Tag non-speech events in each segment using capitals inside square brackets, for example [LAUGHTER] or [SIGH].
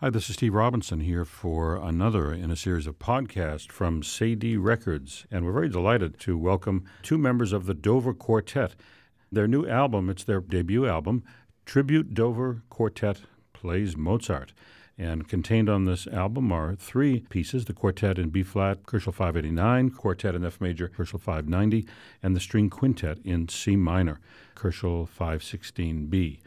Hi, this is Steve Robinson here for another in a series of podcasts from Cedille Records, and we're very delighted to welcome two members of the Dover Quartet. Their new album, it's their debut album, Tribute Dover Quartet Plays Mozart. And contained on this album are three pieces the quartet in B flat, Köchel 589, quartet in F major, Köchel 590, and the string quintet in C minor, Köchel 516B.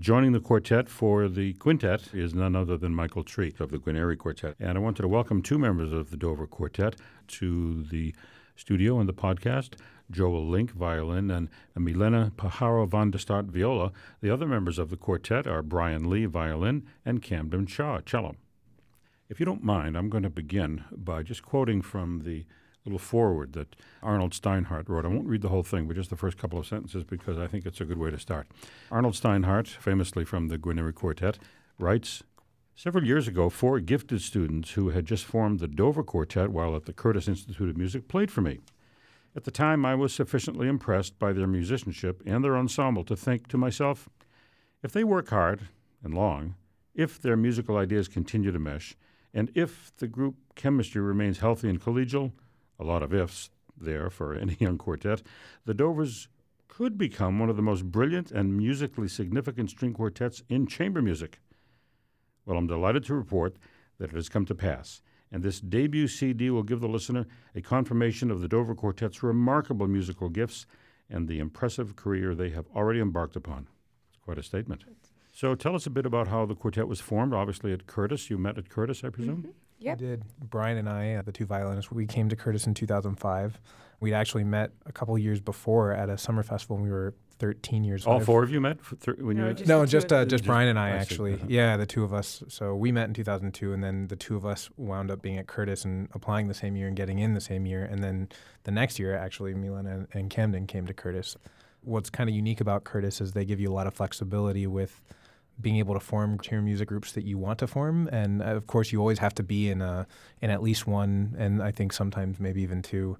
Joining the quartet for the quintet is none other than Michael Tree of the Guarneri Quartet. And I wanted to welcome two members of the Dover Quartet to the studio and the podcast Joel Link, violin, and Milena Pajaro van de Stadt, viola. The other members of the quartet are Brian Lee, violin, and Camden Shaw, cello. If you don't mind, I'm going to begin by just quoting from the little foreword that Arnold Steinhardt wrote. I won't read the whole thing, but just the first couple of sentences because I think it's a good way to start. Arnold Steinhardt, famously from the Guarneri Quartet, writes Several years ago, four gifted students who had just formed the Dover Quartet while at the Curtis Institute of Music played for me. At the time, I was sufficiently impressed by their musicianship and their ensemble to think to myself, if they work hard and long, if their musical ideas continue to mesh, and if the group chemistry remains healthy and collegial, a lot of ifs there for [LAUGHS] any young quartet, the Dovers could become one of the most brilliant and musically significant string quartets in chamber music. Well, I'm delighted to report that it has come to pass, and this debut CD will give the listener a confirmation of the Dover Quartet's remarkable musical gifts and the impressive career they have already embarked upon. It's quite a statement. So tell us a bit about how the quartet was formed. Obviously, at Curtis, you met at Curtis, I presume? Mm-hmm. Yep. We did. Brian and I, uh, the two violinists, we came to Curtis in 2005. We'd actually met a couple years before at a summer festival when we were 13 years old. All old. four of you met for thir- when No, you just No, just uh, just Just- Brian and I I actually. Uh-huh. Yeah, the two of us. So we met in 2002, and then the two of us wound up being at Curtis and applying the same year and getting in the same year. And then the next year, actually, Milan and, and Camden came to Curtis. What's kind of unique about Curtis is they give you a lot of flexibility with being able to form chamber music groups that you want to form, and uh, of course, you always have to be in a in at least one, and I think sometimes maybe even two.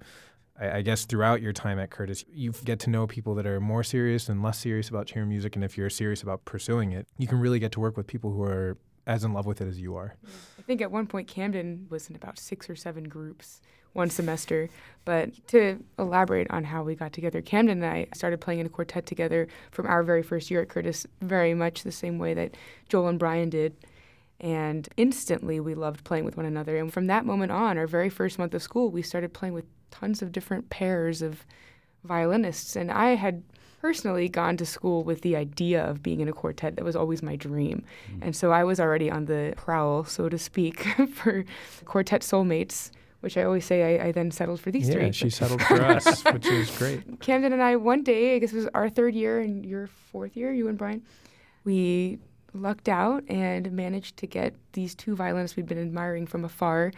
I, guess throughout your time at Curtis, you get to know people that are more serious and less serious about chamber music, and if you're serious about pursuing it, you can really get to work with people who are as in love with it as you are. I think at one point Camden was in about six or seven groups one semester. But to elaborate on how we got together, Camden and I started playing in a quartet together from our very first year at Curtis, very much the same way that Joel and Brian did. And instantly we loved playing with one another. And from that moment on, our very first month of school, we started playing with tons of different pairs of violinists. And I had personally gone to school with the idea of being in a quartet. That was always my dream. Mm. And so I was already on the prowl, so to speak, [LAUGHS] for quartet soulmates, which I always say I, I then settled for these yeah, three. she settled [LAUGHS] for us, which is great. Camden and I, one day, I guess it was our third year and your fourth year, you and Brian, we lucked out and managed to get these two violinists we'd been admiring from afar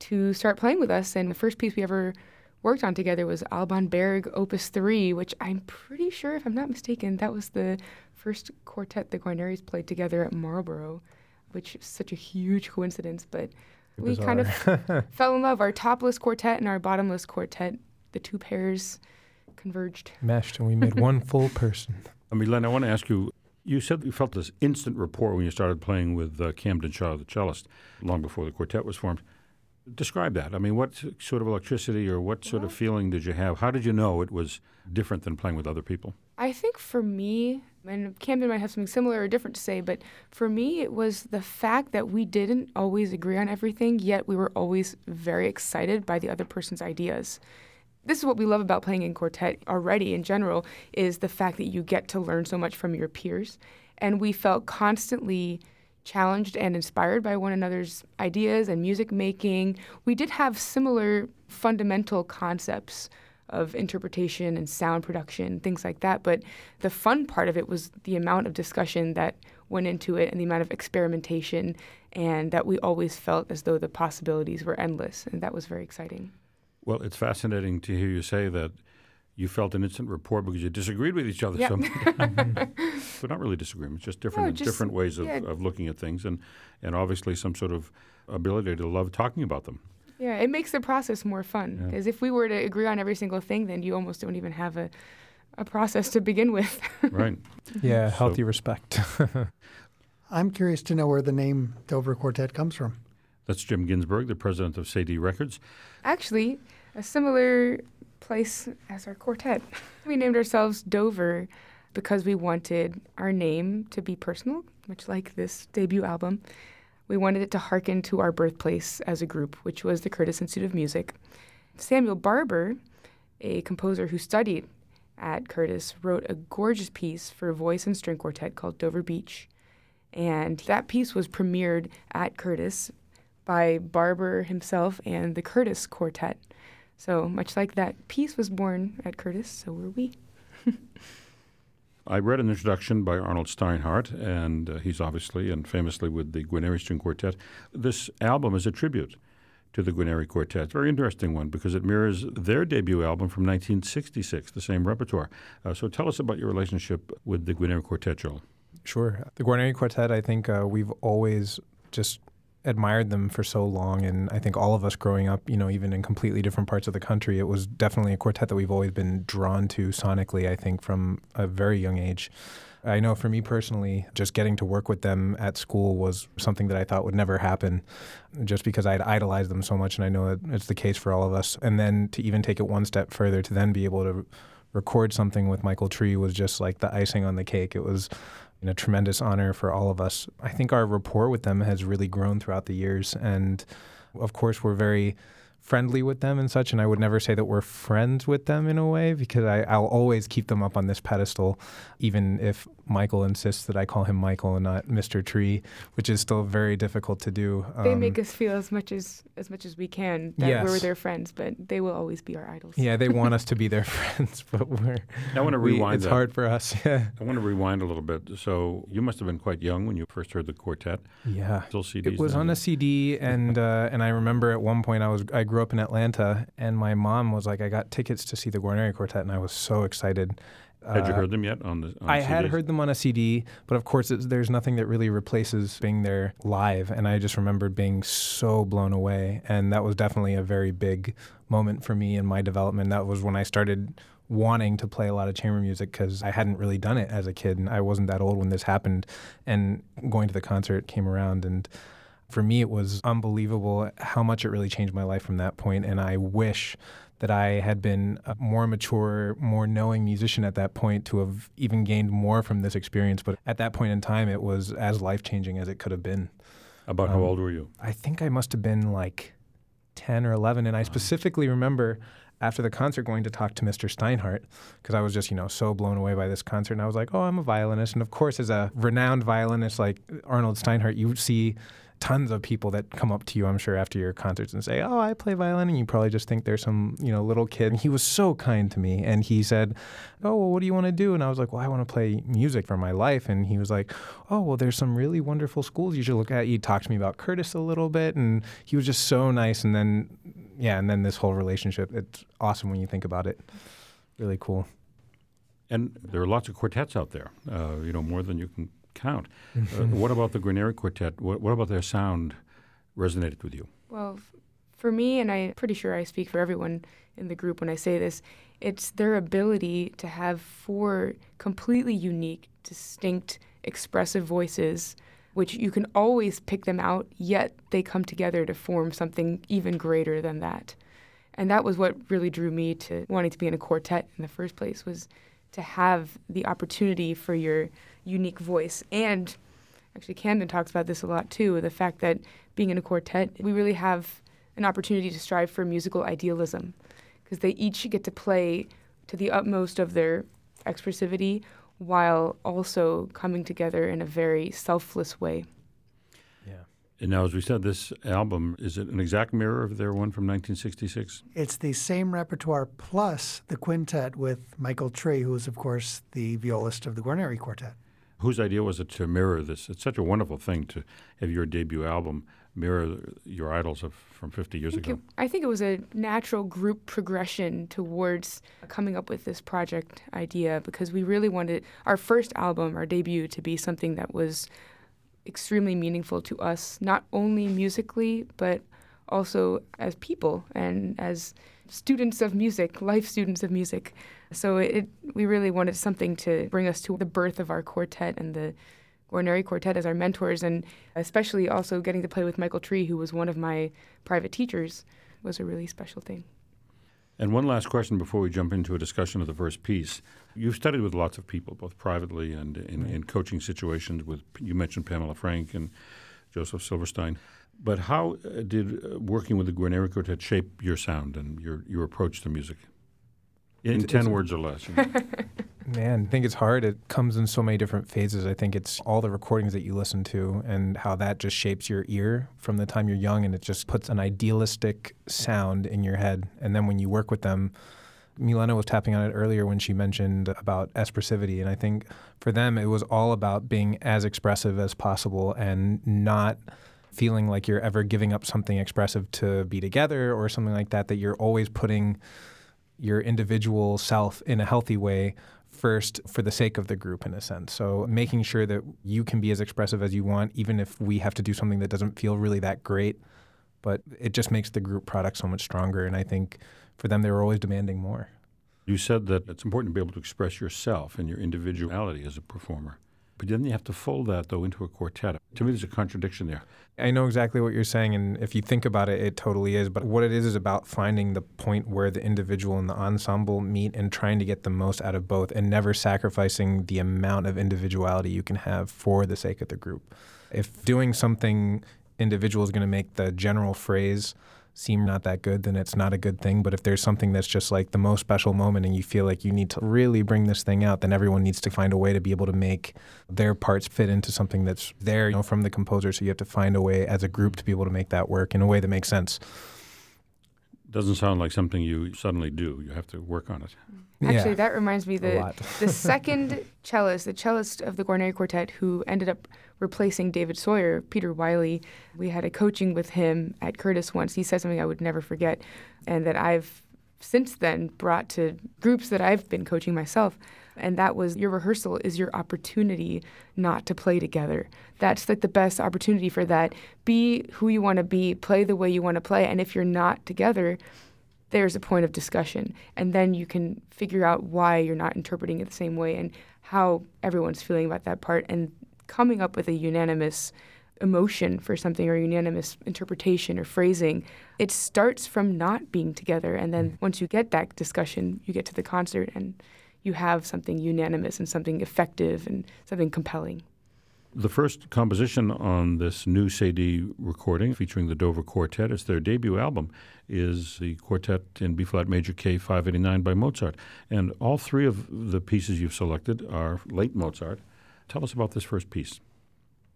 to start playing with us. And the first piece we ever worked on together was Alban Berg Opus 3, which I'm pretty sure, if I'm not mistaken, that was the first quartet the Guarneris played together at Marlboro, which is such a huge coincidence. But we kind of [LAUGHS] fell in love. Our topless quartet and our bottomless quartet, the two pairs converged. meshed, and we made [LAUGHS] one full person. I mean, Len, I want to ask you. You said you felt this instant rapport when you started playing with uh, Camden Shaw, the cellist, long before the quartet was formed. Describe that. I mean, what sort of electricity or what sort of feeling did you have? How did you know it was different than playing with other people? I think for me, and Camden might have something similar or different to say, but for me, it was the fact that we didn't always agree on everything, yet we were always very excited by the other person's ideas. This is what we love about playing in quartet already in general is the fact that you get to learn so much from your peers. And we felt constantly challenged and inspired by one another's ideas and music making. We did have similar fundamental concepts of interpretation and sound production, things like that. But the fun part of it was the amount of discussion that went into it and the amount of experimentation, and that we always felt as though the possibilities were endless. And that was very exciting. Well, it's fascinating to hear you say that you felt an instant rapport because you disagreed with each other. Yeah. So, but [LAUGHS] not really disagreements, just different No, just- different ways of, yeah. of looking at things, and and obviously some sort of ability to love talking about them. Yeah, it makes the process more fun. Yeah. Because if we were to agree on every single thing, then you almost don't even have a, a process to begin with. [LAUGHS] Right. Yeah, So- healthy respect. [LAUGHS] I'm curious to know where the name Dover Quartet comes from. That's Jim Ginsburg, the president of Cedille Records. Actually, a similar place as our quartet. We named ourselves Dover because we wanted our name to be personal, much like this debut album. We wanted it to hearken to our birthplace as a group, which was the Curtis Institute of Music. Samuel Barber, a composer who studied at Curtis, wrote a gorgeous piece for a voice and string quartet called Dover Beach. And that piece was premiered at Curtis by Barber himself and the Curtis Quartet. So, much like that piece was born at Curtis, so were we. [LAUGHS] I read an introduction by Arnold Steinhardt, and uh, he's obviously and famously with the Guarneri String Quartet. This album is a tribute to the Guarneri Quartet. Very interesting one because it mirrors their debut album from 1966, the same repertoire. Uh, so tell us about your relationship with the Guarneri Quartet, Joel. Sure. The Guarneri Quartet, I think uh, we've always just admired them for so long. And I think all of us growing up, you know, even in completely different parts of the country, it was definitely a quartet that we've always been drawn to sonically, I think, from a very young age. I know for me personally, just getting to work with them at school was something that I thought would never happen just because I'd idolized them so much. And I know that it's the case for all of us. And then to even take it one step further, to then be able to record something with Michael Tree was just like the icing on the cake. It was a tremendous honor for all of us. I think our rapport with them has really grown throughout the years. And of course, we're very friendly with them and such. And I would never say that we're friends with them in a way because I, I'll always keep them up on this pedestal, even if Michael insists that I call him Michael and not Mr. Tree, which is still very difficult to do. Um, they make us feel as much as as much as we can that yes. we're their friends, but they will always be our idols. Yeah, they want us to be their [LAUGHS] friends, but we're. I want to rewind. We, it's that. hard for us. [LAUGHS] Yeah. I want to rewind a little bit. So you must have been quite young when you first heard the quartet. Yeah, still CDs. It was then. on a CD, and uh, and I remember at one point I was I grew up in Atlanta, and my mom was like, I got tickets to see the Guarneri Quartet, and I was so excited. Had you uh, heard them yet on the? On I CDs? had heard them on a CD, but of course, there's nothing that really replaces being there live. And I just remembered being so blown away, and that was definitely a very big moment for me in my development. That was when I started wanting to play a lot of chamber music because I hadn't really done it as a kid, and I wasn't that old when this happened. And going to the concert came around, and for me, it was unbelievable how much it really changed my life from that point. And I wish that I had been a more mature, more knowing musician at that point to have even gained more from this experience. But at that point in time, it was as life changing as it could have been. About um, how old were you? I think I must have been like 10 or 11. And I specifically remember after the concert going to talk to Mr. Steinhardt because I was just, you know, so blown away by this concert. And I was like, oh, I'm a violinist. And of course, as a renowned violinist like Arnold Steinhardt, you see tons of people that come up to you, I'm sure, after your concerts and say, "Oh, I play violin," and you probably just think there's some, you know, little kid. And he was so kind to me, and he said, "Oh, well, what do you want to do?" And I was like, "Well, I want to play music for my life." And he was like, "Oh, well, there's some really wonderful schools you should look at." He talked to me about Curtis a little bit, and he was just so nice. And then, yeah, and then this whole relationship. It's awesome when you think about it. Really cool. And there are lots of quartets out there, uh, you know, more than you can count. [LAUGHS] Uh, what about the Guarneri Quartet? What, what, about their sound resonated with you? Well, for me, and I'm pretty sure I speak for everyone in the group when I say this, it's their ability to have four completely unique, distinct, expressive voices, which you can always pick them out, yet they come together to form something even greater than that. And that was what really drew me to wanting to be in a quartet in the first place was to have the opportunity for your unique voice. And actually, Camden talks about this a lot too the fact that being in a quartet, we really have an opportunity to strive for musical idealism because they each get to play to the utmost of their expressivity while also coming together in a very selfless way. Yeah. And now, as we said, this album is it an exact mirror of their one from 1966? It's the same repertoire plus the quintet with Michael Tree, who is, of course, the violist of the Guarneri Quartet. Whose idea was it to mirror this? It's such a wonderful thing to have your debut album mirror your idols of from 50 years I ago. It, I think it was a natural group progression towards coming up with this project idea because we really wanted our first album, our debut, to be something that was extremely meaningful to us, not only musically, but also as people and as students of music, life students of music. So it, we really wanted something to bring us to the birth of our quartet and the Guarneri Quartet as our mentors, and especially also getting to play with Michael Tree, who was one of my private teachers, was a really special thing. And one last question before we jump into a discussion of the first piece. You've studied with lots of people, both privately and in, in coaching situations. With you mentioned Pamela Frank and Joseph Silverstein. But how uh, did uh, working with the Guarneri Quartet shape your sound and your, your approach to music? In It's- 10 it's- words or less. you know. [LAUGHS] Man, I think it's hard. It comes in so many different phases. I think it's all the recordings that you listen to and how that just shapes your ear from the time you're young and it just puts an idealistic sound in your head. And then when you work with them, Milena was tapping on it earlier when she mentioned about expressivity. And I think for them, it was all about being as expressive as possible and not feeling like you're ever giving up something expressive to be together or something like that, that you're always putting your individual self in a healthy way first for the sake of the group in a sense. So making sure that you can be as expressive as you want, even if we have to do something that doesn't feel really that great, but it just makes the group product so much stronger. And I think for them, they were always demanding more. You said that it's important to be able to express yourself and your individuality as a performer. But then you have to fold that, though, into a quartet. To me, there's a contradiction there. I know exactly what you're saying, and if you think about it, it totally is. But what it is is about finding the point where the individual and the ensemble meet and trying to get the most out of both and never sacrificing the amount of individuality you can have for the sake of the group. If doing something individual is going to make the general phrase seem not that good, then it's not a good thing. But if there's something that's just like the most special moment and you feel like you need to really bring this thing out, then everyone needs to find a way to be able to make their parts fit into something that's there you know, from the composer. So you have to find a way as a group to be able to make that work in a way that makes sense. Doesn't sound like something you suddenly do. You have to work on it. Mm. Actually, yeah, that reminds me the the [LAUGHS] second cellist, the cellist of the Guarneri Quartet, who ended up replacing David Soyer, Peter Wiley. We had a coaching with him at Curtis once. He said something I would never forget, and that I've since then brought to groups that I've been coaching myself. And that was your rehearsal is your opportunity not to play together. That's like the best opportunity for that. Be who you want to be, play the way you want to play. And if you're not together, there's a point of discussion. And then you can figure out why you're not interpreting it the same way and how everyone's feeling about that part and coming up with a unanimous emotion for something or unanimous interpretation or phrasing. It starts from not being together. And then mm. once you get that discussion, you get to the concert and you have something unanimous and something effective and something compelling. The first composition on this new CD recording featuring the Dover Quartet, it's their debut album, is the Quartet in B flat major K 589 by Mozart. And all three of the pieces you've selected are late Mozart. Tell us about this first piece.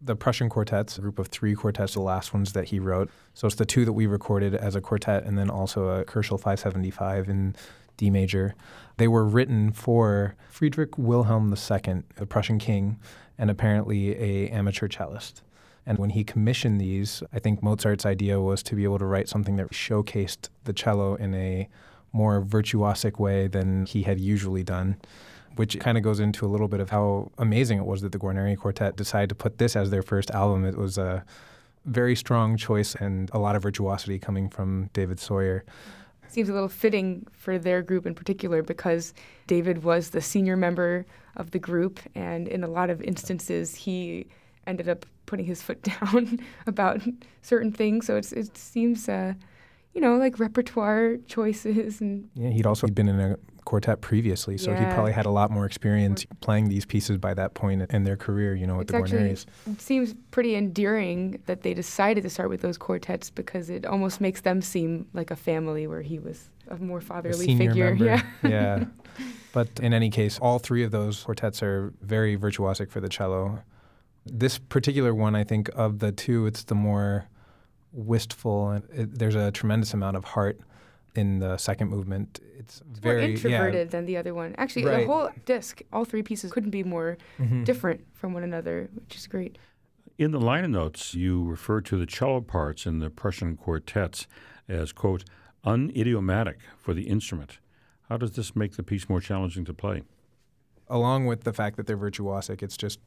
the Prussian quartets, a group of three quartets, the last ones that he wrote. So it's the two that we recorded as a quartet, and then also a Köchel 575 in D major. They were written for Friedrich Wilhelm II, the Prussian king, and apparently a amateur cellist. And when he commissioned these, I think Mozart's idea was to be able to write something that showcased the cello in a more virtuosic way than he had usually done which kind of goes into a little bit of how amazing it was that the Guarneri Quartet decided to put this as their first album. It was a very strong choice and a lot of virtuosity coming from David Soyer. Seems a little fitting for their group in particular because David was the senior member of the group, and in a lot of instances, he ended up putting his foot [LAUGHS] down about certain things. So it seems, uh, you know, like repertoire choices and Yeah, he'd also been in a quartet previously, so he probably had a lot more experience playing these pieces by that point in their career, you know, with It's the Guarneris. it seems pretty endearing that they decided to start with those quartets because it almost makes them seem like a family where he was a more A fatherly senior figure. member. Yeah. yeah. [LAUGHS] But in any case, all three of those quartets are very virtuosic for the cello. This particular one, I think, of the two, it's the more wistful, and it, there's a tremendous amount of heart in the second movement. It's, It's very more introverted than the other one. Actually, Right. the whole disc, all three pieces couldn't be more Yeah. Mhm. different from one another, which is great. In the liner notes, you refer to the cello parts in the Prussian quartets as, quote, unidiomatic for the instrument. How does this make the piece more challenging to play? Along with the fact that they're virtuosic, it's just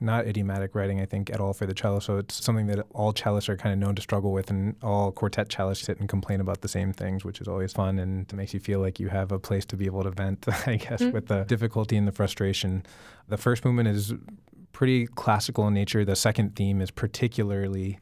not idiomatic writing, I think, at all for the cello. So it's something that all cellists are kind of known to struggle with, and all quartet cellists sit and complain about the same things, which is always fun and it makes you feel like you have a place to be able to vent, [LAUGHS] I guess, Mhm. with the difficulty and the frustration. The first movement is pretty classical in nature. The second theme is particularly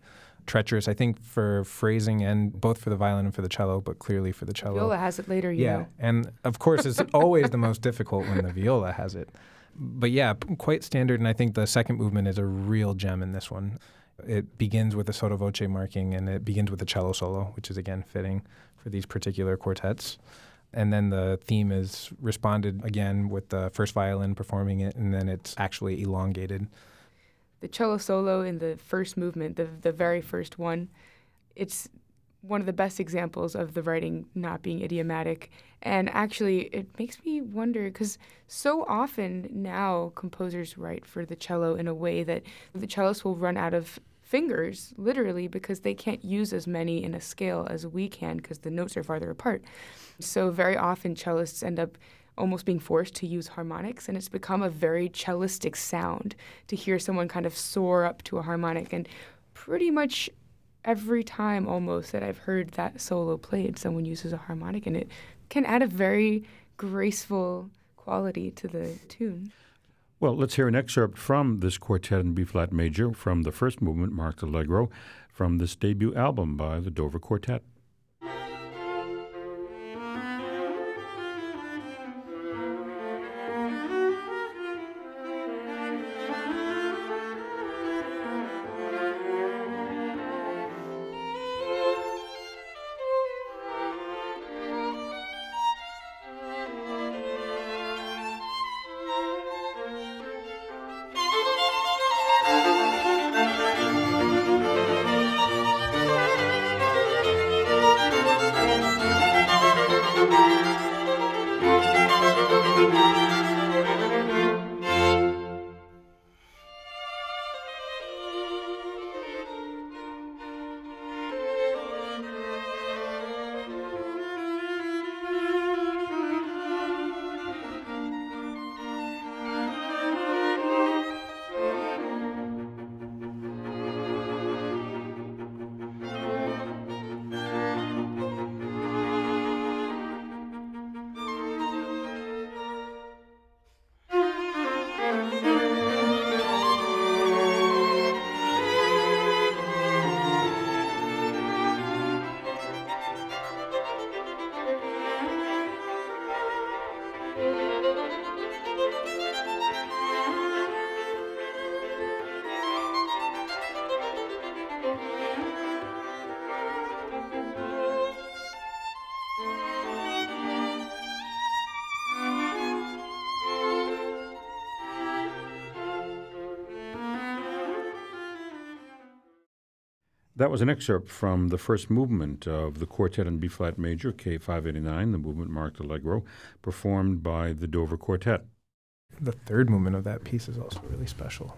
treacherous, I think, for phrasing and both for the violin and for the cello, but clearly for the cello. Viola has it later, you yeah, know. and of course, it's [LAUGHS] always the most difficult when the viola has it. But yeah, quite standard, and I think the second movement is a real gem in this one. It begins with a sotto voce marking, and it begins with a cello solo, which is again fitting for these particular quartets. And then the theme is responded again with the first violin performing it, and then it's actually elongated. The cello solo in the first movement, the the very first one, it's one of the best examples of the writing not being idiomatic. And actually, it makes me wonder because so often now composers write for the cello in a way that the cellist will run out of fingers, literally, because they can't use as many in a scale as we can because the notes are farther apart. So, very often, cellists end up almost being forced to use harmonics, and it's become a very cellistic sound to hear someone kind of soar up to a harmonic. And pretty much every time almost that I've heard that solo played, someone uses a harmonic, and it can add a very graceful quality to the tune. Well, let's hear an excerpt from this quartet in B flat major from the first movement, marked Allegro, from this debut album by the Dover Quartet. That was an excerpt from the first movement of the quartet in B flat major, K589, the movement marked Allegro, performed by the Dover Quartet. The third movement of that piece is also really special.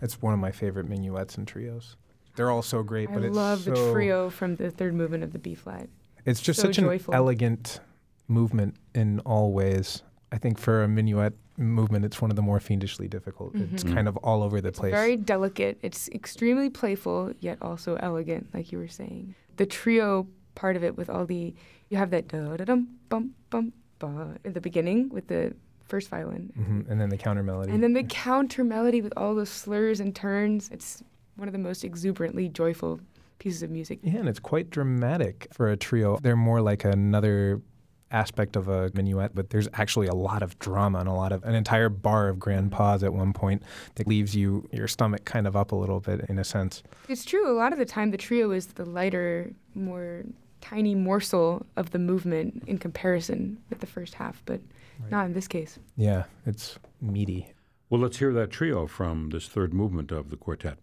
It's one of my favorite minuets and trios. They're all so great, I but it's love the trio from the third movement of the B flat. It's just so such joyful. an elegant movement in all ways. I think for a minuet movement, it's one of the more fiendishly difficult. It's Mhm. kind of all over the It's place. very delicate. It's extremely playful, yet also elegant, like you were saying. The trio part of it with all the you have that da da dum bum bum ba in the beginning with the first violin. Mhm, And then the counter melody. And then the counter melody with all the slurs and turns. It's one of the most exuberantly joyful pieces of music. yeah, and it's quite dramatic for a trio. They're more like another aspect of a minuet, but there's actually a lot of drama and a lot of an entire bar of grand pause at one point that leaves you your stomach kind of up a little bit in a sense. It's true. A lot of the time, the trio is the lighter, more tiny morsel of the movement in comparison with the first half, but Right. not in this case. Yeah, it's meaty. Well, let's hear that trio from this third movement of the quartet.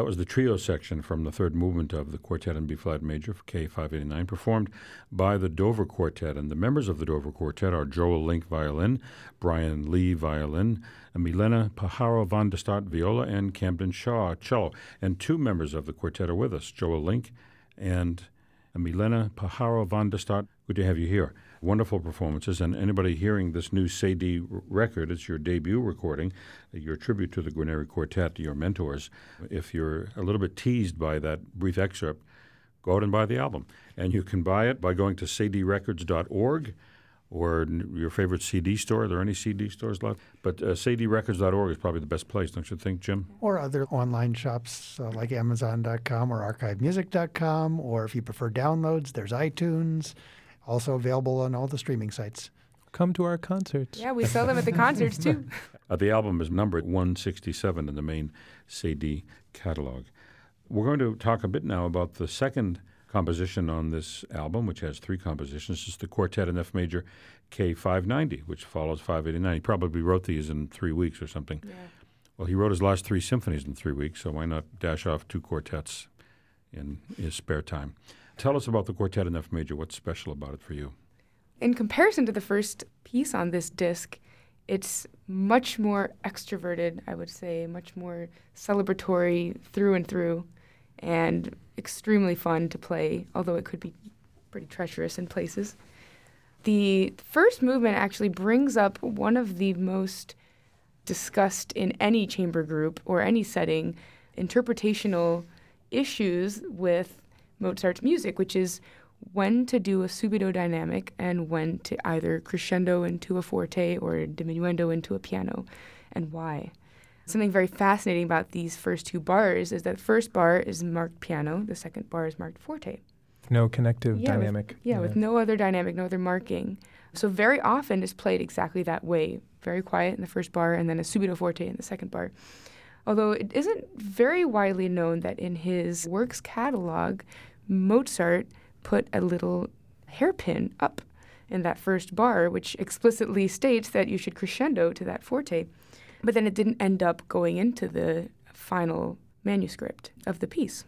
That was the trio section from the third movement of the Quartet in B flat major for K589, performed by the Dover Quartet. And the members of the Dover Quartet are Joel Link violin, Brian Lee violin, Milena Pajaro van de Stadt viola, and Camden Shaw cello. And two members of the quartet are with us, Joel Link and Milena Pajaro van de Stadt. Good to have you here wonderful performances. And anybody hearing this new Cedille record, it's your debut recording, your tribute to the Guarneri Quartet, your mentors. If you're a little bit teased by that brief excerpt, go out and buy the album. And you can buy it by going to cedillerecords.org or your favorite CD store. Are there any CD stores left? But uh, cedillerecords.org is probably the best place, don't you think, Jim? Or other online shops uh, like Amazon.com or ArchiveMusic.com. Or if you prefer downloads, there's iTunes also available on all the streaming sites. Come to our concerts. Yeah, we sell them at the concerts too. [LAUGHS] Uh, the album is numbered 167 in the main CD catalog. We're going to talk a bit now about the second composition on this album, which has three compositions. is the Quartet in F major K590, which follows 589. He probably wrote these in three weeks or something. Yeah. Well, he wrote his last three symphonies in three weeks, so why not dash off two quartets in his spare time? Tell us about the Quartet in F major. What's special about it for you? In comparison to the first piece on this disc, it's much more extroverted, I would say, much more celebratory through and through, and extremely fun to play, although it could be pretty treacherous in places. The first movement actually brings up one of the most discussed in any chamber group or any setting interpretational issues with Mozart's music, which is when to do a subito dynamic and when to either crescendo into a forte or diminuendo into a piano, and why. Something very fascinating about these first two bars is that the first bar is marked piano, the second bar is marked forte. No connective yeah, dynamic. With, yeah, yeah, with no other dynamic, no other marking. So very often it's played exactly that way. Very quiet in the first bar and then a subito forte in the second bar. Although it isn't very widely known that in his works catalog, Mozart put a little hairpin up in that first bar, which explicitly states that you should crescendo to that forte. But then it didn't end up going into the final manuscript of the piece.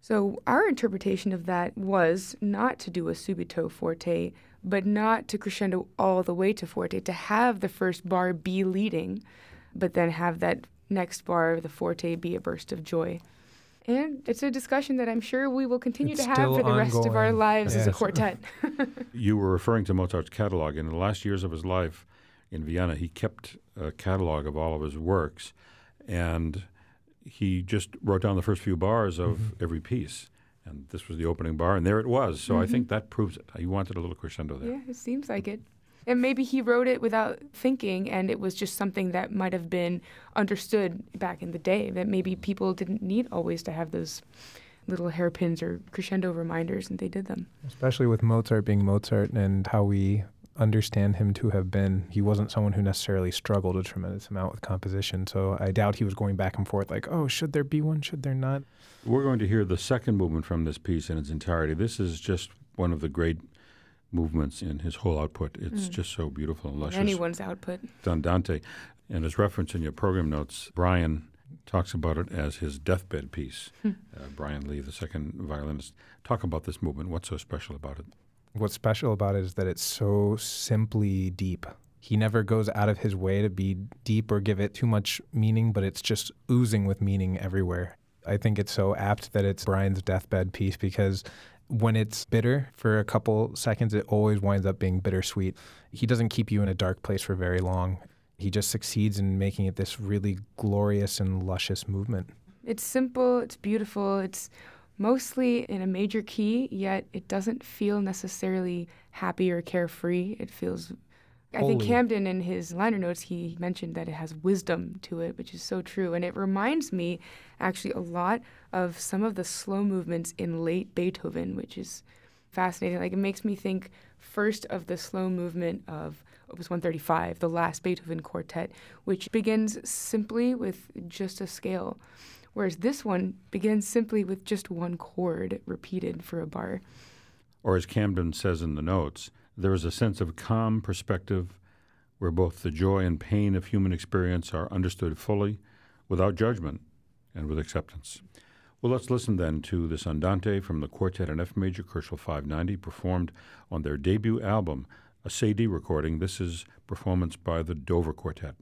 So our interpretation of that was not to do a subito forte, but not to crescendo all the way to forte, to have the first bar be leading, but then have that next bar, the forte, be a burst of joy. And it's a discussion that I'm sure we will continue it's to have for the ongoing. rest of our lives yes. as a quartet. [LAUGHS] [LAUGHS] you were referring to Mozart's catalog. In the last years of his life in Vienna, he kept a catalog of all of his works, and he just wrote down the first few bars of mm-hmm. every piece. And this was the opening bar, and there it was. So mm-hmm. I think that proves it. You wanted a little crescendo there. Yeah, it seems like it. And maybe he wrote it without thinking, and it was just something that might have been understood back in the day. That maybe people didn't need always to have those little hairpins or crescendo reminders, and they did them. Especially with Mozart being Mozart and how we understand him to have been. He wasn't someone who necessarily struggled a tremendous amount with composition. So I doubt he was going back and forth like, oh, should there be one? Should there not? We're going to hear the second movement from this piece in its entirety. This is just one of the great movements in his whole output. It's mm. just so beautiful and luscious. Anyone's output. Andante. And as referenced in your program notes, Brian talks about it as his deathbed piece. Hmm. uh, Brian Lee, the second violinist. Talk about this movement. What's so special about it? What's special about it is that it's so simply deep. He never goes out of his way to be deep or give it too much meaning, but it's just oozing with meaning everywhere. I think it's so apt that it's Brian's deathbed piece because when it's bitter for a couple seconds, it always winds up being bittersweet. He doesn't keep you in a dark place for very long. He just succeeds in making it this really glorious and luscious movement. It's simple, it's beautiful, it's mostly in a major key, yet it doesn't feel necessarily happy or carefree. It feels I think Camden, in his liner notes, he mentioned that it has wisdom to it, which is so true. And it reminds me actually a lot of some of the slow movements in late Beethoven, which is fascinating. Like it makes me think first of the slow movement of Opus 135, the last Beethoven quartet, which begins simply with just a scale, whereas this one begins simply with just one chord repeated for a bar. Or as Camden says in the notes, there is a sense of calm perspective where both the joy and pain of human experience are understood fully without judgment and with acceptance. Well, let's listen then to this Andante from the quartet in F major, Köchel 590, performed on their debut album, a Cedille recording. This is performance by the Dover Quartet.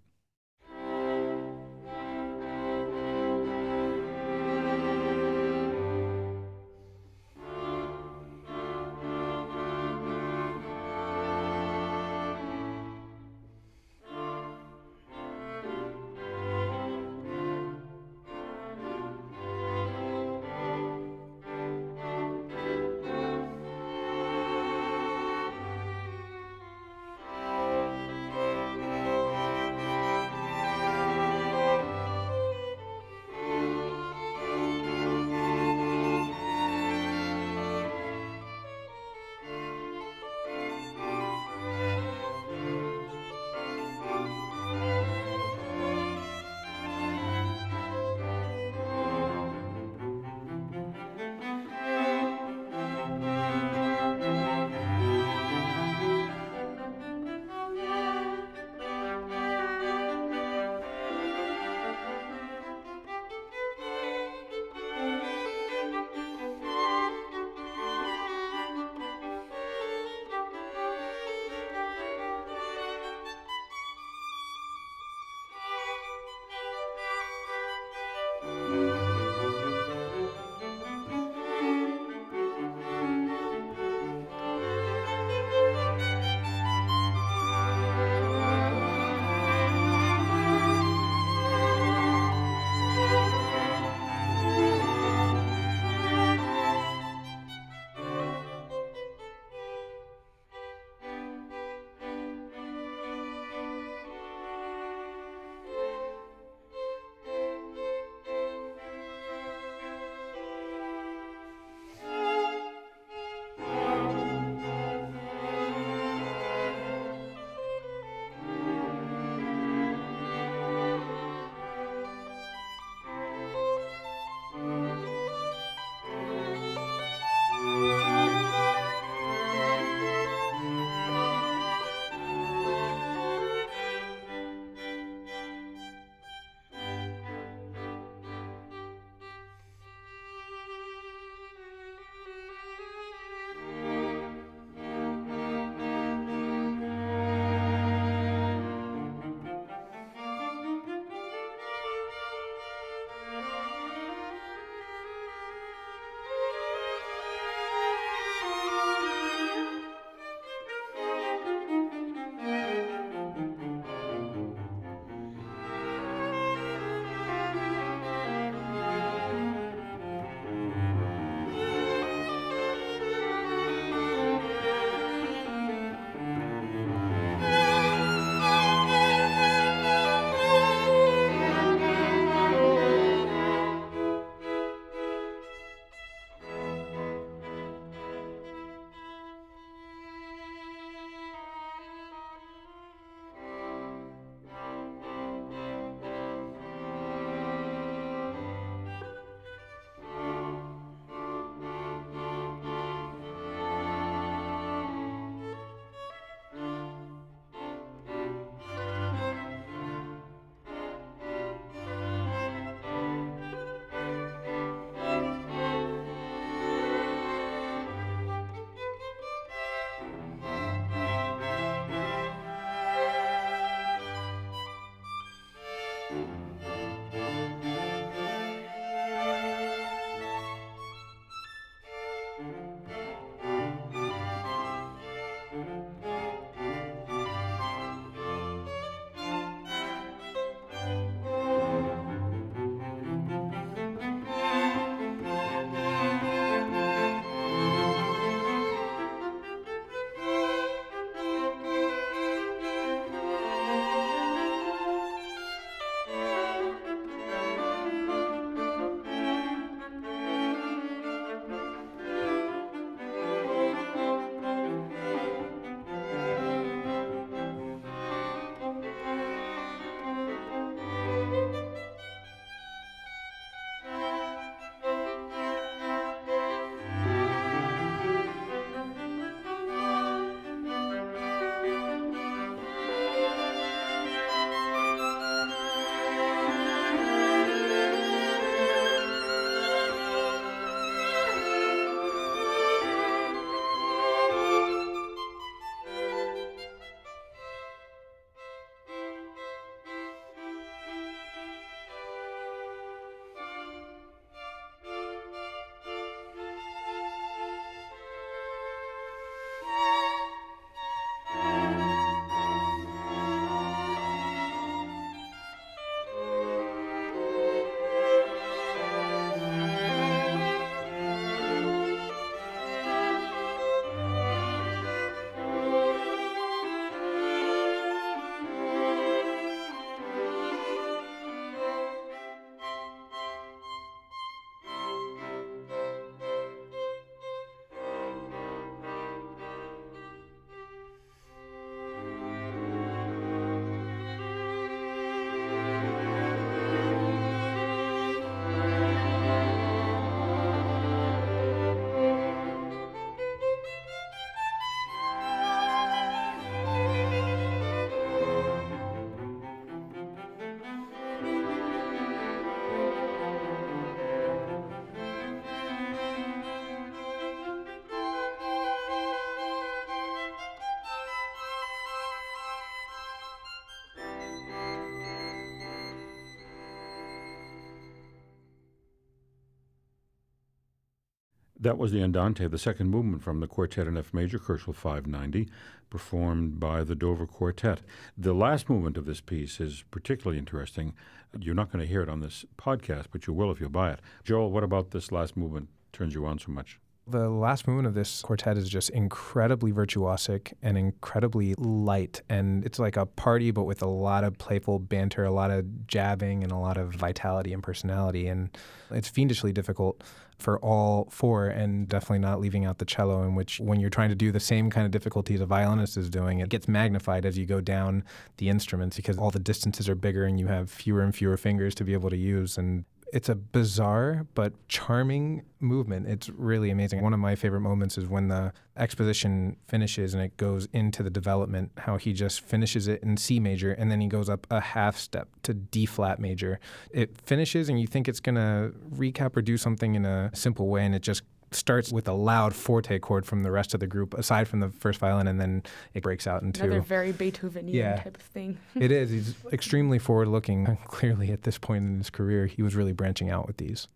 That was the Andante, the second movement from the Quartet in F major, Köchel 590, performed by the Dover Quartet. The last movement of this piece is particularly interesting. You're not going to hear it on this podcast, but you will if you buy it. Joel, what about this last movement turns you on so much? The last movement of this quartet is just incredibly virtuosic and incredibly light. And it's like a party, but with a lot of playful banter, a lot of jabbing, and a lot of vitality and personality. And it's fiendishly difficult for all four, and definitely not leaving out the cello, in which, when you're trying to do the same kind of difficulties a violinist is doing, it gets magnified as you go down the instruments because all the distances are bigger and you have fewer and fewer fingers to be able to use. And it's a bizarre but charming movement. It's really amazing. One of my favorite moments is when the exposition finishes and it goes into the development, how he just finishes it in C major and then he goes up a half step to D flat major. It finishes and you think it's going to recap or do something in a simple way and it just starts with a loud forte chord from the rest of the group, aside from the first violin, and then it breaks out into another very Beethovenian Yeah. type of thing. [LAUGHS] it is. He's extremely forward-looking. [LAUGHS] Clearly, at this point in his career, he was really branching out with these.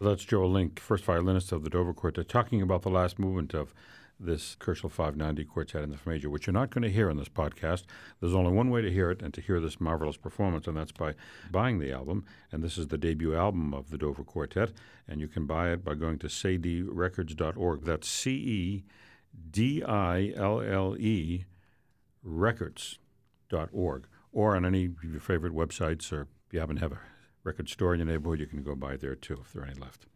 That's Joel Link, first violinist of the Dover Quartet, talking about the last movement of this Köchel 590 Quartet in the F major, which you're not going to hear on this podcast. There's only one way to hear it and to hear this marvelous performance, and that's by buying the album. And this is the debut album of the Dover Quartet, and you can buy it by going to cedillerecords.org. That's C E D I L L E records.org, or on any of your favorite websites, or if you happen to have a record store in your neighborhood, you can go buy it there too if there are any left.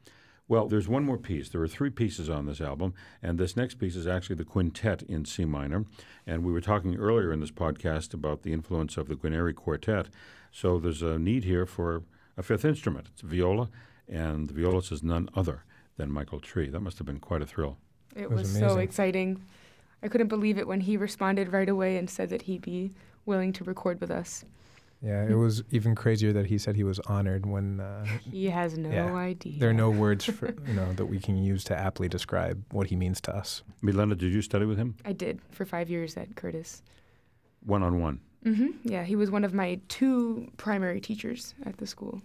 Well, there's one more piece. There are three pieces on this album, and this next piece is actually the quintet in C minor. And we were talking earlier in this podcast about the influence of the Guarneri Quartet. So there's a need here for a fifth instrument. It's viola, and the violist is none other than Michael Tree. That must have been quite a thrill. It was was, so exciting. I couldn't believe it when he responded right away and said that he'd be willing to record with us. Yeah, it was even crazier that he said he was honored when uh, He has no Yeah. idea. there are no [LAUGHS] words for you know that we can use to aptly describe what he means to us. Milena, did you study with him? I did for five years at Curtis. One on one. hmm Yeah, he was one of my two primary teachers at the school.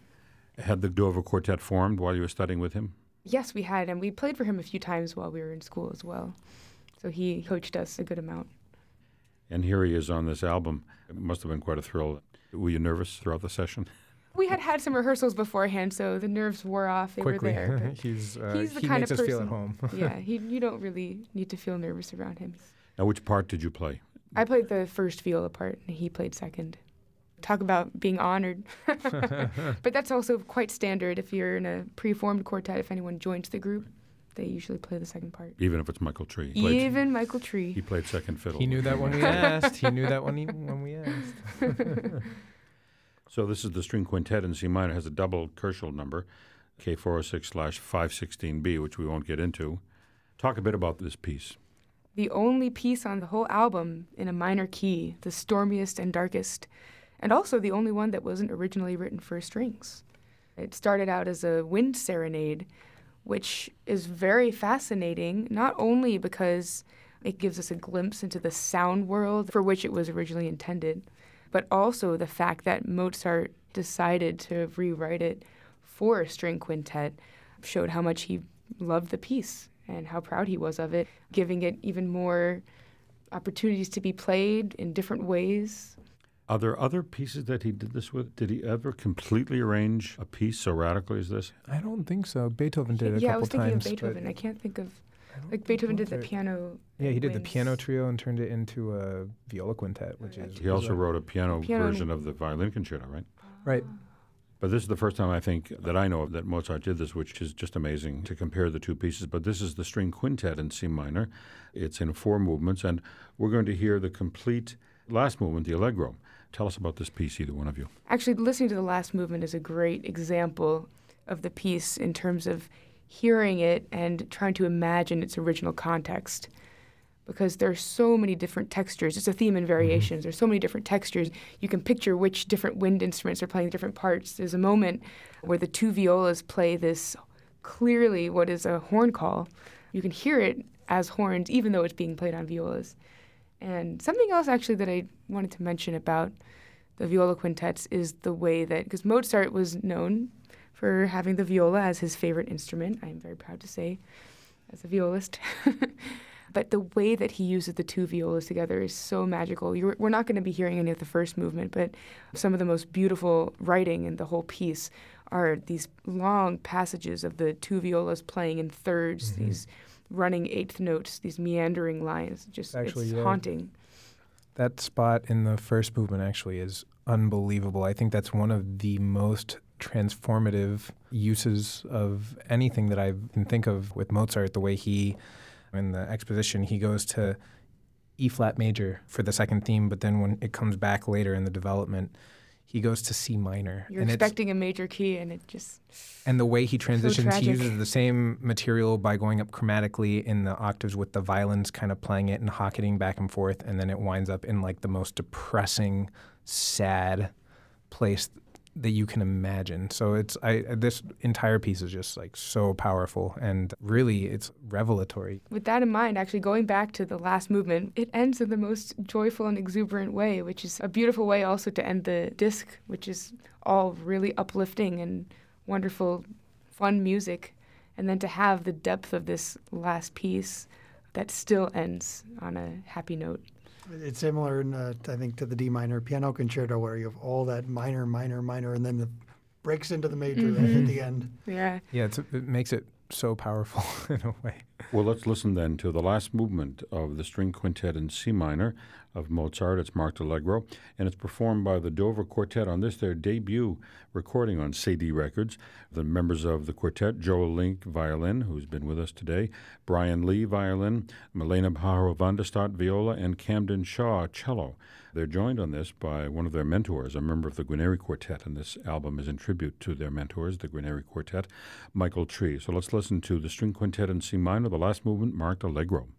Had the Dover Quartet formed while you were studying with him? Yes, we had, and we played for him a few times while we were in school as well. So he coached us a good amount. And here he is on this album. It must have been quite a thrill. Were you nervous throughout the session? We had had some rehearsals beforehand, so the nerves wore off. They Quickly, were there. but [LAUGHS] he's uh, he's the he kind makes of us feel at home. yeah, [LAUGHS] he, you don't really need to feel nervous around him. Now, which part did you play? I played the first viola part, and he played second. Talk about being honored. [LAUGHS] but that's also quite standard if you're in a pre-formed quartet. If anyone joins the group, they usually play the second part. Even if it's Michael Tree. Played, Even Michael Tree. he played second fiddle. He knew that when we [LAUGHS] asked. He knew that when he when we asked. [LAUGHS] So this is the string quintet in C minor. It has a double Köchel number, K406 slash 516B, which we won't get into. Talk a bit about this piece. The only piece on the whole album in a minor key, the stormiest and darkest, and also the only one that wasn't originally written for strings. It started out as a wind serenade, which is very fascinating, not only because it gives us a glimpse into the sound world for which it was originally intended, but also the fact that Mozart decided to rewrite it for a string quintet showed how much he loved the piece and how proud he was of it, giving it even more opportunities to be played in different ways. Are there other pieces that he did this with? Did he ever completely arrange a piece so radically as this? I don't think so. Beethoven did it a yeah, I couple was thinking times. of Beethoven. I can't think of like Beethoven did the piano. Yeah, he did the piano trio and turned it into a viola quintet, which is He also wrote a piano, Piano- version of the violin concerto, right? Ah. Right. But this is the first time I think that I know of that Mozart did this, which is just amazing to compare the two pieces. But this is the string quintet in C minor. It's in four movements, and we're going to hear the complete last movement, the Allegro. Tell us about this piece, either one of you. Actually, listening to the last movement is a great example of the piece in terms of hearing it and trying to imagine its original context. Because there's so many different textures. It's a theme and mm-hmm. variations. There's so many different textures. You can picture which different wind instruments are playing different parts. There's a moment where the two violas play this clearly what is a horn call. You can hear it as horns, even though it's being played on violas. And something else, actually, that I wanted to mention about the viola quintets is the way that, because Mozart was known for having the viola as his favorite instrument, I am very proud to say. as a violist. [LAUGHS] but the way that he uses the two violas together is so magical. You're, we're not going to be hearing any of the first movement, but some of the most beautiful writing in the whole piece are these long passages of the two violas playing in 3rds mm-hmm. these running eighth notes, these meandering lines. Just actually, it's yeah. haunting. That spot in the first movement actually is unbelievable. I think that's one of the most transformative uses of anything that I can think of with Mozart. The way he, in the exposition, he goes to E flat major for the second theme, but then when it comes back later in the development, he goes to C minor. You're expecting a major key, and it just. And the way he transitions, so he uses the same material by going up chromatically in the octaves with the violins kind of playing it and hocketing back and forth, and then it winds up in like the most depressing, sad place that you can imagine. So it's I this entire piece is just like so powerful and really it's revelatory. With that in mind, actually going back to the last movement, it ends in the most joyful and exuberant way, which is a beautiful way also to end the disc, which is all really uplifting and wonderful fun music and then to have the depth of this last piece that still ends on a happy note. It's similar, in, uh, I think, to the D minor piano concerto, where you have all that minor, minor, minor, and then the breaks into the major mm-hmm. at the end. Yeah. Yeah, it makes it so powerful [LAUGHS] in a way. Well, let's listen then to the last movement of the string quintet in C minor of Mozart. It's marked Allegro, and it's performed by the Dover Quartet on this, their debut recording on Cedille Records. The members of the quartet, Joel Link, violin, who's been with us today, Brian Lee, violin, Milena der Stadt, viola, and Camden Shaw, cello. They're joined on this by one of their mentors, a member of the Guarneri Quartet, and this album is in tribute to their mentors, the Guarneri Quartet, Michael Tree. So let's listen to the string quintet in C minor, the last movement marked Allegro.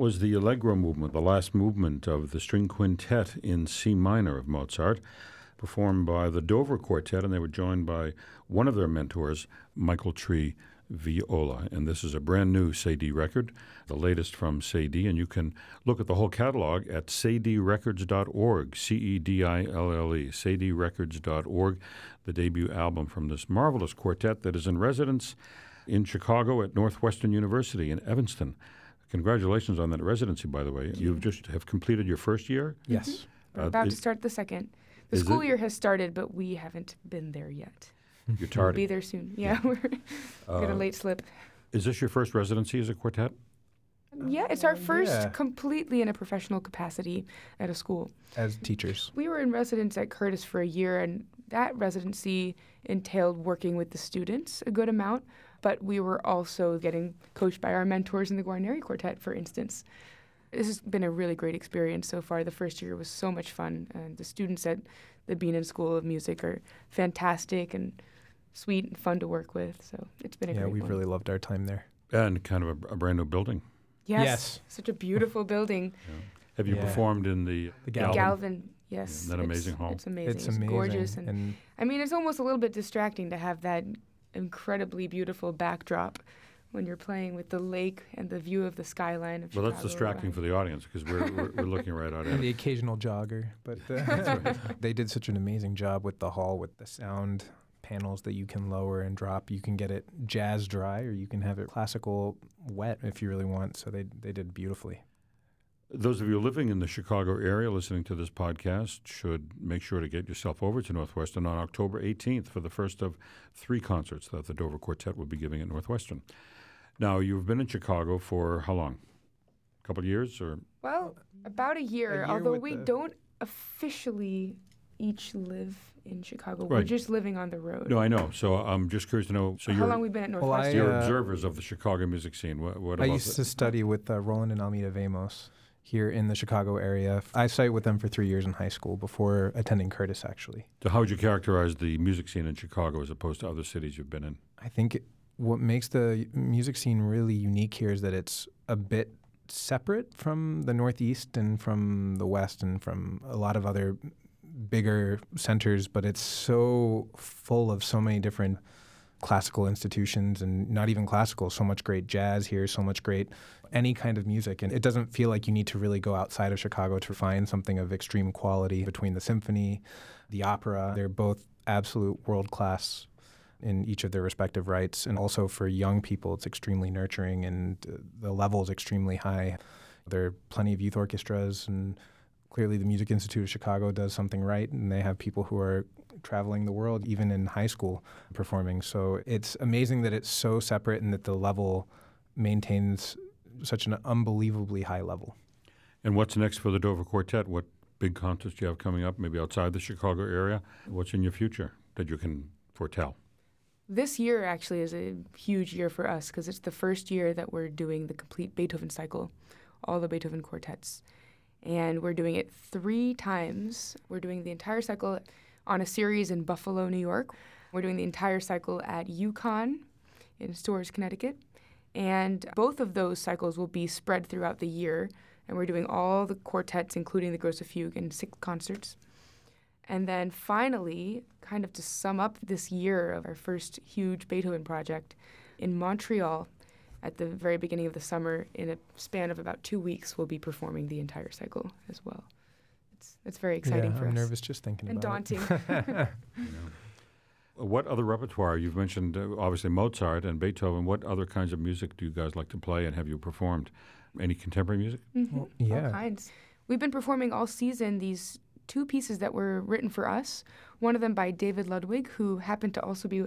Was the Allegro movement, the last movement of the string quintet in C minor of Mozart, performed by the Dover Quartet, and they were joined by one of their mentors, Michael Tree Viola. And this is a brand new Cedille record, the latest from Cedille, and you can look at the whole catalog at cedillerecords.org, C E D I L L E, cedillerecords.org, the debut album from this marvelous quartet that is in residence in Chicago at Northwestern University in Evanston. Congratulations on that residency, by the way. You just have completed your first year. Yes. We're Uh, about is- to start the second. The school it- year has started, but we haven't been there yet. You're We'll be there soon. Yeah, [LAUGHS] we're got a Uh, late slip. Is this your first residency as a quartet? Yeah, it's our first yeah. completely in a professional capacity at a school. As teachers. We were in residence at Curtis for a year, and that residency entailed working with the students a good amount, but we were also getting coached by our mentors in the Guarneri Quartet, for instance. This has been a really great experience so far. The first year was so much fun, and the students at the Bienen School of Music are fantastic and sweet and fun to work with. So it's been a great Yeah, we've one. really loved our time there. And kind of a, a brand new building. yes, Yes. such a beautiful building. Have you Yeah. performed in the, The Galvin, Galvin. yes, Isn't that it's- amazing hall? It's amazing. It's amazing. gorgeous, and and I mean, it's almost a little bit distracting to have that incredibly beautiful backdrop when you're playing with the lake and the view of the skyline of Well, that's distracting around. for the audience because we're, we're, we're looking right out at [LAUGHS] and the occasional jogger. But uh, [LAUGHS] [LAUGHS] they did such an amazing job with the hall, with the sound panels that you can lower and drop. You can get it jazz dry, or you can have it classical wet if you really want. So they they did beautifully. Those of you living in the Chicago area listening to this podcast should make sure to get yourself over to Northwestern on October 18th for the first of three concerts that the Dover Quartet will be giving at Northwestern. Now, you've been in Chicago for how long? A couple of years or Well, about a year, year although we the- don't officially each live in Chicago. We're just living on the road. No, I know. So I'm just curious to know. So How you're, long we've been at Well, I, Northwestern? you're uh, observers of the Chicago music scene. What, what I about used the- to study with uh, Roland and Almita Vamos here in the Chicago area. I studied with them for three years in high school before attending Curtis, actually. So how would you characterize the music scene in Chicago as opposed to other cities you've been in? I think what makes the music scene really unique here is that it's a bit separate from the Northeast and from the West and from a lot of other bigger centers, but it's so full of so many different classical institutions and not even classical, so much great jazz here, so much great any kind of music. And it doesn't feel like you need to really go outside of Chicago to find something of extreme quality between the symphony, the opera. They're both absolute world class in each of their respective rights. And also for young people, it's extremely nurturing and uh, the level is extremely high. There are plenty of youth orchestras, and clearly the Music Institute of Chicago does something right, and they have people who are traveling the world, even in high school, performing. So it's amazing that it's so separate and that the level maintains such an unbelievably high level. And what's next for the Dover Quartet? What big concerts do you have coming up, maybe outside the Chicago area? What's in your future that you can foretell? This year actually is a huge year for us because it's the first year that we're doing the complete Beethoven cycle, all the Beethoven quartets. And we're doing it three times. We're doing the entire cycle on a series in Buffalo, New York. We're doing the entire cycle at UConn in Storrs, Connecticut. And both of those cycles will be spread throughout the year. And we're doing all the quartets, including the Grosse Fugue, in six concerts. And then finally, kind of to sum up this year of our first huge Beethoven project, in Montreal, at the very beginning of the summer, in a span of about two weeks, we'll be performing the entire cycle as well. It's, it's very exciting yeah, for I'm us nervous just thinking and about daunting. [LAUGHS] it. What other repertoire? You've mentioned uh, obviously Mozart and Beethoven. What other kinds of music do you guys like to play and have you performed? Any contemporary music? Mhm. Well, yeah. All kinds. We've been performing all season these two pieces that were written for us. One of them by David Ludwig, who happened to also be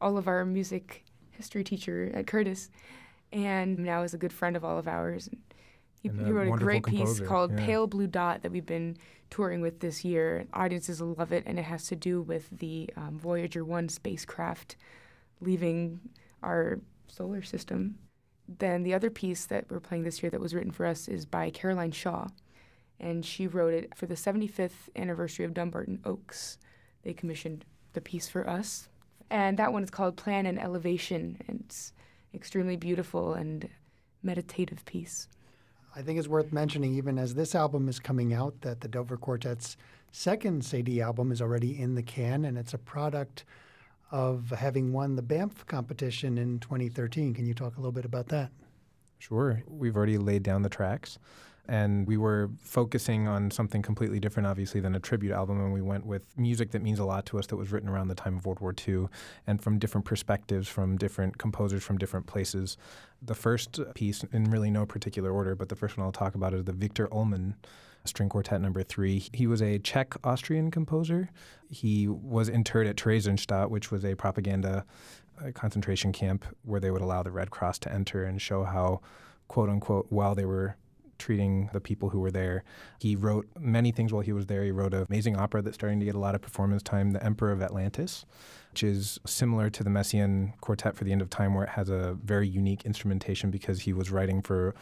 all of our music history teacher at Curtis, and now is a good friend of all of ours. He, he wrote a great piece called yeah. Pale Blue Dot that we've been touring with this year. Audiences will love it, and it has to do with the um, Voyager 1 spacecraft leaving our solar system. Then the other piece that we're playing this year that was written for us is by Caroline Shaw, and she wrote it for the 75th anniversary of Dumbarton Oaks. They commissioned the piece for us, and that one is called Plan and Elevation, and it's extremely beautiful and meditative piece. I think it's worth mentioning, even as this album is coming out, that the Dover Quartet's second Cedille album is already in the can, and it's a product of having won the Banff competition in 2013. Can you talk a little bit about that? Sure. We've already laid down the tracks and we were focusing on something completely different, obviously, than a tribute album. And we went with music that means a lot to us that was written around the time of World War II and from different perspectives, from different composers from different places. The first piece, in really no particular order, but the first one I'll talk about is the Viktor Ullmann String Quartet Number Three. He was a Czech Austrian composer. He was interred at Theresienstadt, which was a propaganda uh, concentration camp where they would allow the Red Cross to enter and show how, quote unquote, while they were treating the people who were there. He wrote many things while he was there. He wrote an amazing opera that's starting to get a lot of performance time, The Emperor of Atlantis, which is similar to the Messiaen Quartet for the End of Time, where it has a very unique instrumentation because he was writing for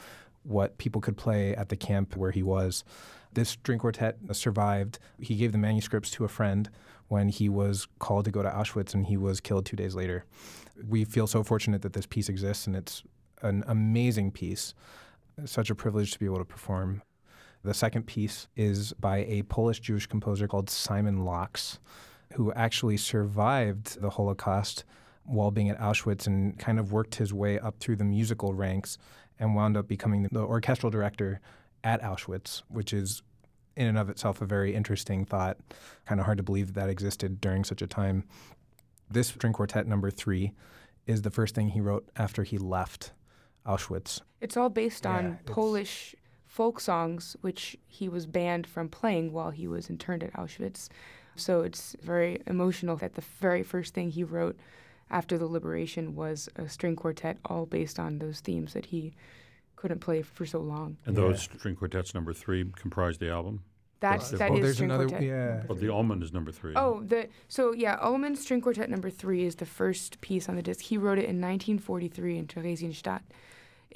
what people could play at the camp where he was. This string quartet survived. He gave the manuscripts to a friend when he was called to go to Auschwitz and he was killed two days later. We feel so fortunate that this piece exists and it's an amazing piece such a privilege to be able to perform. The second piece is by a Polish Jewish composer called Simon Laks, who actually survived the Holocaust while being at Auschwitz and kind of worked his way up through the musical ranks and wound up becoming the orchestral director at Auschwitz, which is in and of itself a very interesting thought. Kind of hard to believe that that existed during such a time. This string quartet number three is the first thing he wrote after he left Auschwitz. It's all based yeah, on Polish folk songs, which he was banned from playing while he was interned at Auschwitz. So it's very emotional that the very first thing he wrote after the liberation was a string quartet, all based on those themes that he couldn't play for so long. And those string quartets, number three, comprise the album. That's that oh, is there's string another, quartet. Yeah. Oh, the Ullmann is number three. Oh, the so yeah, Ullmann String Quartet number three is the first piece on the disc. He wrote it in 1943 in Theresienstadt.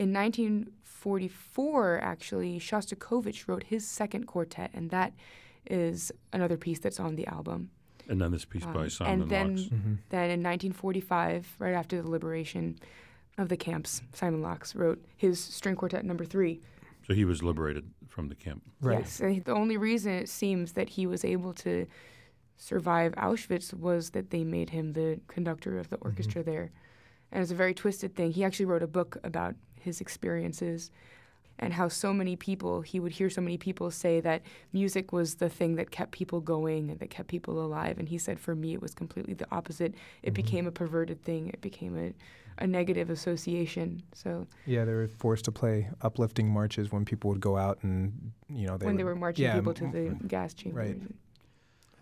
In 1944, actually, Shostakovich wrote his second quartet, and that is another piece that's on the album. And then this piece um, by Simon Laks. And then, mm-hmm. then in 1945, right after the liberation of the camps, Simon Laks wrote his string quartet number three. So he was liberated from the camp. Right. Yes. And the only reason it seems that he was able to survive Auschwitz was that they made him the conductor of the mm-hmm. orchestra mm-hmm. there. And it's a very twisted thing. He actually wrote a book about his experiences and how so many people, he would hear so many people say that music was the thing that kept people going and that kept people alive. And he said, for me, it was completely the opposite. It mm-hmm. became a perverted thing, it became a, a negative association. So Yeah, they were forced to play uplifting marches when people would go out and, you know, they when would, they were marching yeah, people to the gas chambers. Right.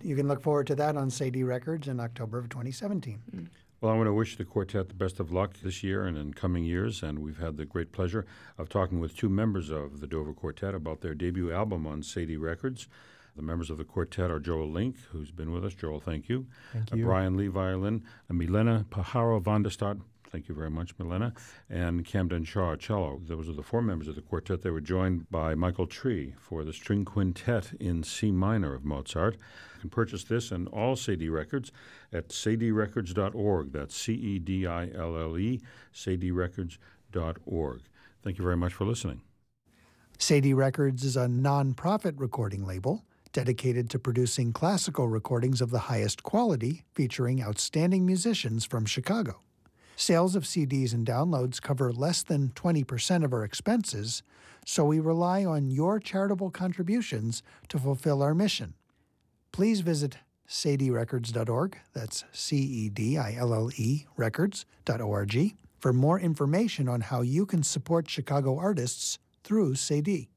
You can look forward to that on Cedille Records in October of 2017. Mm. Well, I want to wish the quartet the best of luck this year and in coming years. And we've had the great pleasure of talking with two members of the Dover Quartet about their debut album on Cedille Records. The members of the quartet are Joel Link, who's been with us. Joel, thank you. Thank you. Uh, Brian Lee, violin. Uh, Milena Pajaro van de Stadt, Thank you very much, Milena. And Camden Shaw, cello. Those are the four members of the quartet. They were joined by Michael Tree for the string quintet in C minor of Mozart. You can purchase this and all Cedille records at cedillerecords.org. That's C E D I L L E, cedillerecords.org. Thank you very much for listening. Cedille Records is a nonprofit recording label dedicated to producing classical recordings of the highest quality featuring outstanding musicians from Chicago. Sales of CDs and downloads cover less than 20% of our expenses, so we rely on your charitable contributions to fulfill our mission. Please visit cedillerecords.org, that's C E D I L L E records.org, for more information on how you can support Chicago artists through Cedille.